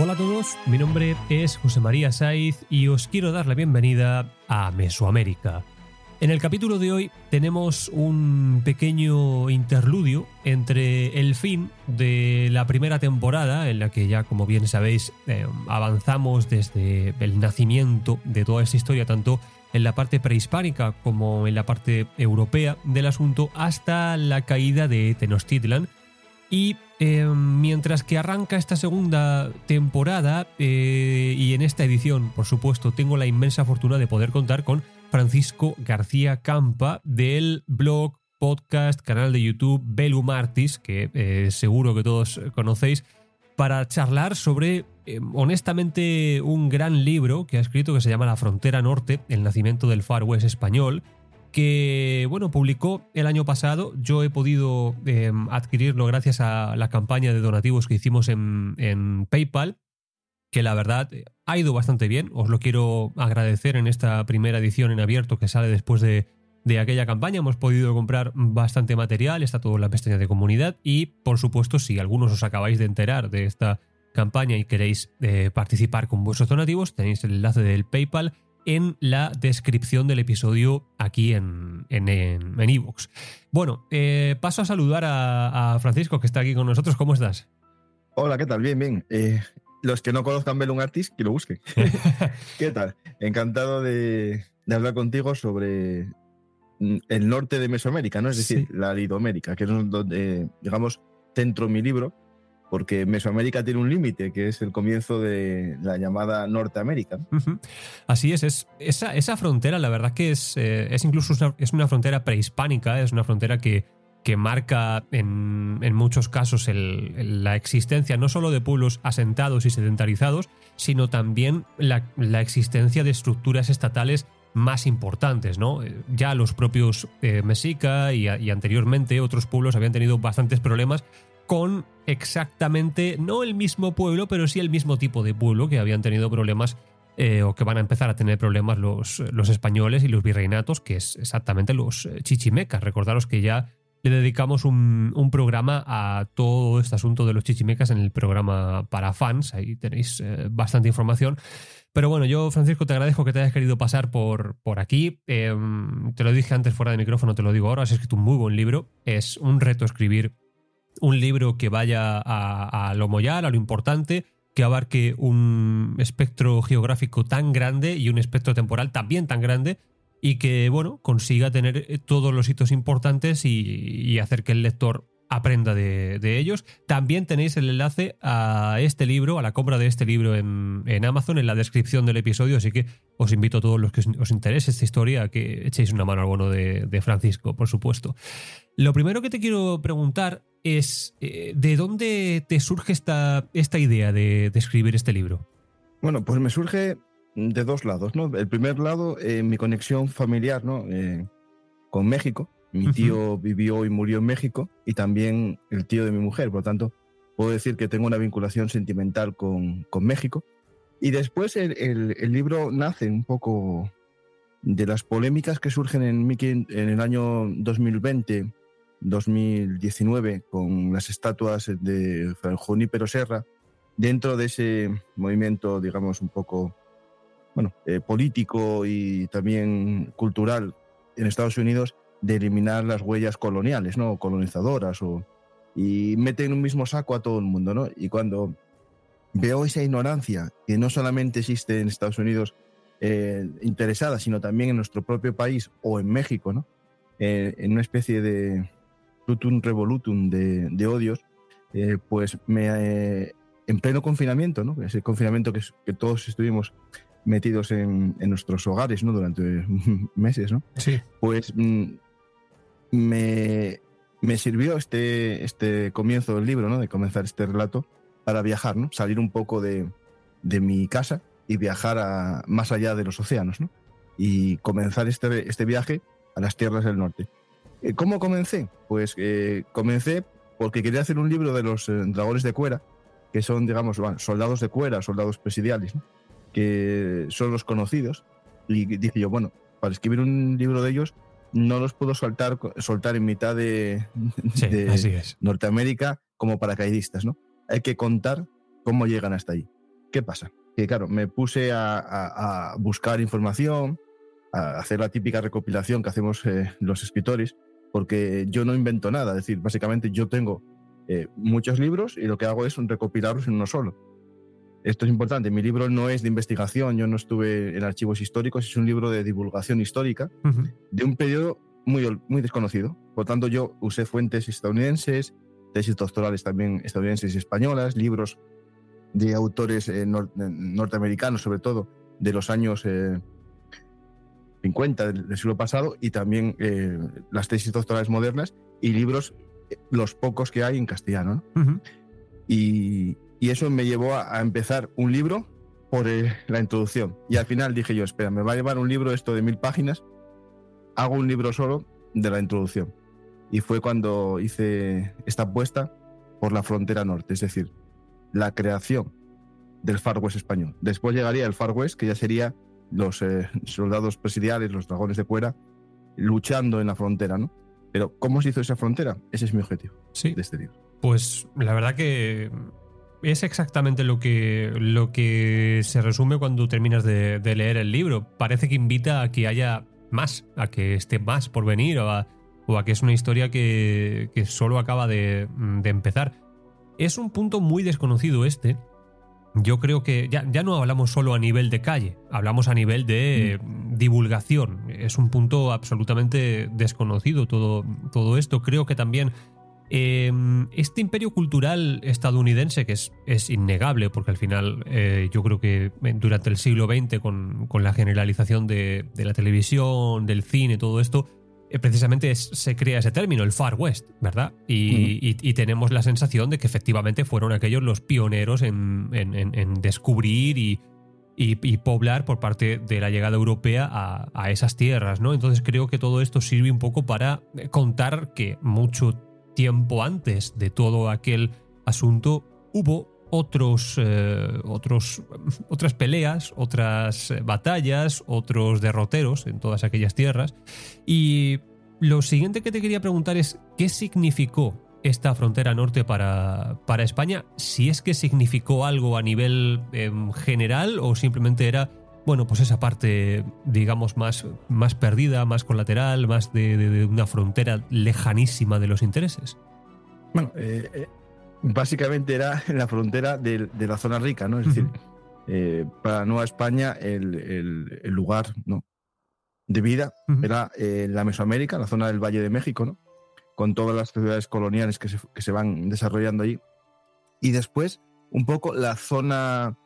Hola a todos, mi nombre es José María Saiz y os quiero dar la bienvenida a Mesoamérica. En el capítulo de hoy tenemos un pequeño interludio entre el fin de la primera temporada, en la que ya, como bien sabéis, eh, avanzamos desde el nacimiento de toda esta historia, tanto en la parte prehispánica como en la parte europea del asunto, hasta la caída de Tenochtitlan. Y eh, mientras que arranca esta segunda temporada eh, y en esta edición, por supuesto, tengo la inmensa fortuna de poder contar con Francisco García Campa del blog, podcast, canal de YouTube Belum Artis, que eh, seguro que todos conocéis, para charlar sobre, eh, honestamente, un gran libro que ha escrito que se llama La Frontera Norte, el nacimiento del Far West español, que bueno, publicó el año pasado. Yo he podido eh, adquirirlo gracias a la campaña de donativos que hicimos en, en, PayPal, que la verdad ha ido bastante bien. Os lo quiero agradecer en esta primera edición en abierto que sale después de, de aquella campaña. Hemos podido comprar bastante material, está todo en la pestaña de comunidad y por supuesto si algunos os acabáis de enterar de esta campaña y queréis eh, participar con vuestros donativos, tenéis el enlace del PayPal en la descripción del episodio aquí en en, en. Bueno, eh, paso a saludar a, a, Francisco, que está aquí con nosotros. ¿Cómo estás? Hola, ¿qué tal? Bien, bien. Eh, los que no conozcan Belum Artist, que lo busquen. ¿Qué tal? Encantado de, de, hablar contigo sobre el norte de Mesoamérica, ¿no? Es decir, sí. la Lidoamérica, que es donde, digamos, centro mi libro porque Mesoamérica tiene un límite, que es el comienzo de la llamada Norteamérica. Así es, es esa, esa, frontera la verdad que es, eh, es incluso una, es una frontera prehispánica, es una frontera que, que marca en, en muchos casos el, la existencia no solo de pueblos asentados y sedentarizados, sino también la, la existencia de estructuras estatales más importantes, ¿no? Ya los propios eh, Mexica y, anteriormente otros pueblos habían tenido bastantes problemas con exactamente, no el mismo pueblo, pero sí el mismo tipo de pueblo que habían tenido problemas eh, o que van a empezar a tener problemas los, los, españoles y los virreinatos, que es exactamente los chichimecas. Recordaros que ya le dedicamos un, un, programa a todo este asunto de los chichimecas en el programa para fans, ahí tenéis eh, bastante información. Pero bueno, yo, Francisco, te agradezco que te hayas querido pasar por, por aquí. Eh, te lo dije antes fuera de micrófono, te lo digo ahora, has escrito un muy buen libro. Es un reto escribir un libro que vaya a, lo mollar, a lo importante, que abarque un espectro geográfico tan grande y un espectro temporal también tan grande y que, bueno, consiga tener todos los hitos importantes y, hacer que el lector aprenda de, ellos. También tenéis el enlace a este libro, a la compra de este libro en, en, Amazon, en la descripción del episodio, así que os invito a todos los que os interese esta historia a que echéis una mano al bono de, de Francisco, por supuesto. Lo primero que te quiero preguntar es, eh, ¿de dónde te surge esta, esta idea de, de, escribir este libro? Bueno, pues me surge de dos lados, ¿no? El primer lado, eh, mi conexión familiar, ¿no? Eh, con México, mi tío uh -huh. vivió y murió en México y también el tío de mi mujer, por lo tanto, puedo decir que tengo una vinculación sentimental con, con México. Y después el, el, el, libro nace un poco de las polémicas que surgen en, en el año 2020, 2019, con las estatuas de Junípero Serra, dentro de ese movimiento, digamos, un poco bueno, eh, político y también cultural en Estados Unidos de eliminar las huellas coloniales, ¿no? colonizadoras, o, y mete en un mismo saco a todo el mundo, ¿no? Y cuando veo esa ignorancia que no solamente existe en Estados Unidos eh, interesada, sino también en nuestro propio país o en México, ¿no? Eh, en una especie de tutum revolutum de, de odios, pues me, en pleno confinamiento, ¿no? ese confinamiento que, que todos estuvimos metidos en, nuestros hogares ¿no? durante meses, ¿no? Sí. Pues mm, me, me, sirvió este, este comienzo del libro, ¿no? de comenzar este relato, para viajar, ¿no? salir un poco de, de mi casa y viajar a, más allá de los océanos, ¿no? y comenzar este, este viaje a las tierras del norte. Eh, ¿Cómo comencé? Pues eh, comencé porque quería hacer un libro de los eh, dragones de cuera, que son, digamos, soldados de cuera, soldados presidiales, ¿no? que son los conocidos. Y dije yo, bueno, para escribir un libro de ellos no los puedo soltar, soltar en mitad de, Norteamérica como paracaidistas, ¿no? Hay que contar cómo llegan hasta ahí. ¿Qué pasa? Que claro, me puse a, buscar información, a hacer la típica recopilación que hacemos eh, los escritores, porque yo no invento nada, es decir, básicamente yo tengo eh, muchos libros y lo que hago es recopilarlos en uno solo. Esto es importante. Mi libro no es de investigación, yo no estuve en archivos históricos, es un libro de divulgación histórica de un periodo muy, muy desconocido. Por tanto, yo usé fuentes estadounidenses, tesis doctorales también estadounidenses y españolas, libros de autores eh, norteamericanos, sobre todo de los años 50 eh, del, siglo pasado, y también eh, las tesis doctorales modernas y libros, los pocos que hay en castellano. y, y eso me llevó a, empezar un libro por eh, la introducción. Y al final dije yo, espera, me va a llevar un libro esto de mil páginas, hago un libro solo de la introducción. Y fue cuando hice esta apuesta por la frontera norte, es decir, la creación del Far West español. Después llegaría el Far West, que ya sería los eh, soldados presidiales, los dragones de cuera, luchando en la frontera, ¿no? Pero ¿cómo se hizo esa frontera? Ese es mi objetivo sí. de este libro. Pues la verdad que es exactamente lo que, lo que se resume cuando terminas de, leer el libro. Parece que invita a que haya más, a que esté más por venir o a, que es una historia que, solo acaba de, empezar. Es un punto muy desconocido este. Yo creo que ya, ya, no hablamos solo a nivel de calle, hablamos a nivel de mm. divulgación. Es un punto absolutamente desconocido todo, todo esto. Creo que también Em, este imperio cultural estadounidense, que es, es innegable, porque al final eh, yo creo que durante el siglo XX, con, con la generalización de, de, la televisión, del cine, todo esto, eh, precisamente se crea ese término, el Far West, ¿verdad? Y, y, tenemos la sensación de que efectivamente fueron aquellos los pioneros en, en, en descubrir y, y, poblar por parte de la llegada europea a, a, esas tierras, ¿no? Entonces creo que todo esto sirve un poco para contar que mucho tiempo antes de todo aquel asunto hubo otros, eh, otros, otras peleas, otras eh, batallas, otros derroteros en todas aquellas tierras. Y lo siguiente que te quería preguntar es, ¿qué significó esta frontera norte para, para España? Si es que significó algo a nivel em, general o simplemente era bueno, pues esa parte, digamos, más, más perdida, más colateral, más de, una frontera lejanísima de los intereses. Bueno, eh, eh, básicamente era la frontera de, la zona rica, ¿no? Es decir, eh, para Nueva España el, lugar ¿no? de vida era la Mesoamérica, la zona del Valle de México, ¿no? Con todas las ciudades coloniales que se, que se van desarrollando allí. Y después, un poco la zona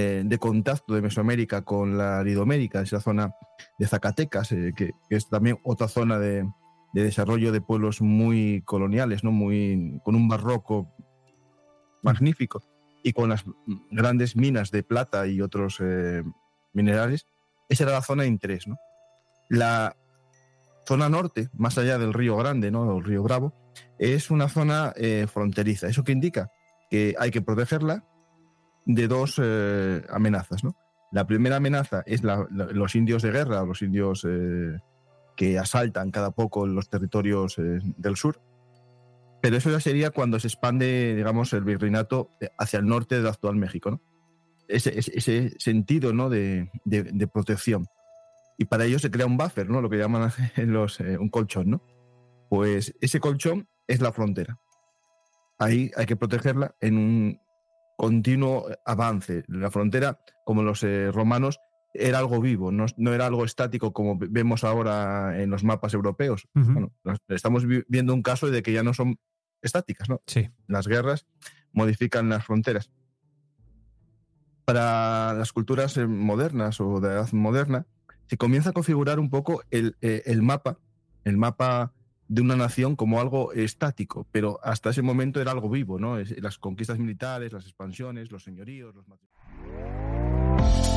eh, de contacto de Mesoamérica con la Aridomérica, esa zona de Zacatecas, eh, que, es también otra zona de, desarrollo de pueblos muy coloniales, ¿no? muy, con un barroco magnífico y con las grandes minas de plata y otros eh, minerales. Esa era la zona de interés. ¿no? La zona norte, más allá del río Grande, ¿no? el río Bravo, es una zona fronteriza. ¿Eso qué indica? Que hay que protegerla, de dos eh, amenazas. ¿no? La primera amenaza es los indios de guerra, los indios eh, que asaltan cada poco los territorios eh, del sur. Pero eso ya sería cuando se expande, digamos, el virreinato hacia el norte del actual México, ¿no? Ese, ese, sentido ¿no? de, de, protección. Y para ello se crea un buffer, ¿no? Lo que llaman los, eh, un colchón, ¿no? Pues ese colchón es la frontera. Ahí hay que protegerla en un continuo avance. La frontera, como los eh, romanos, era algo vivo, no, era algo estático como vemos ahora en los mapas europeos. estamos viendo un caso de que ya no son estáticas, ¿no? Sí. Las guerras modifican las fronteras. Para las culturas eh, modernas o de edad moderna, se comienza a configurar un poco el, eh, el mapa, el mapa de una nación como algo estático, pero hasta ese momento era algo vivo, ¿no? Las conquistas militares, las expansiones, los señoríos, los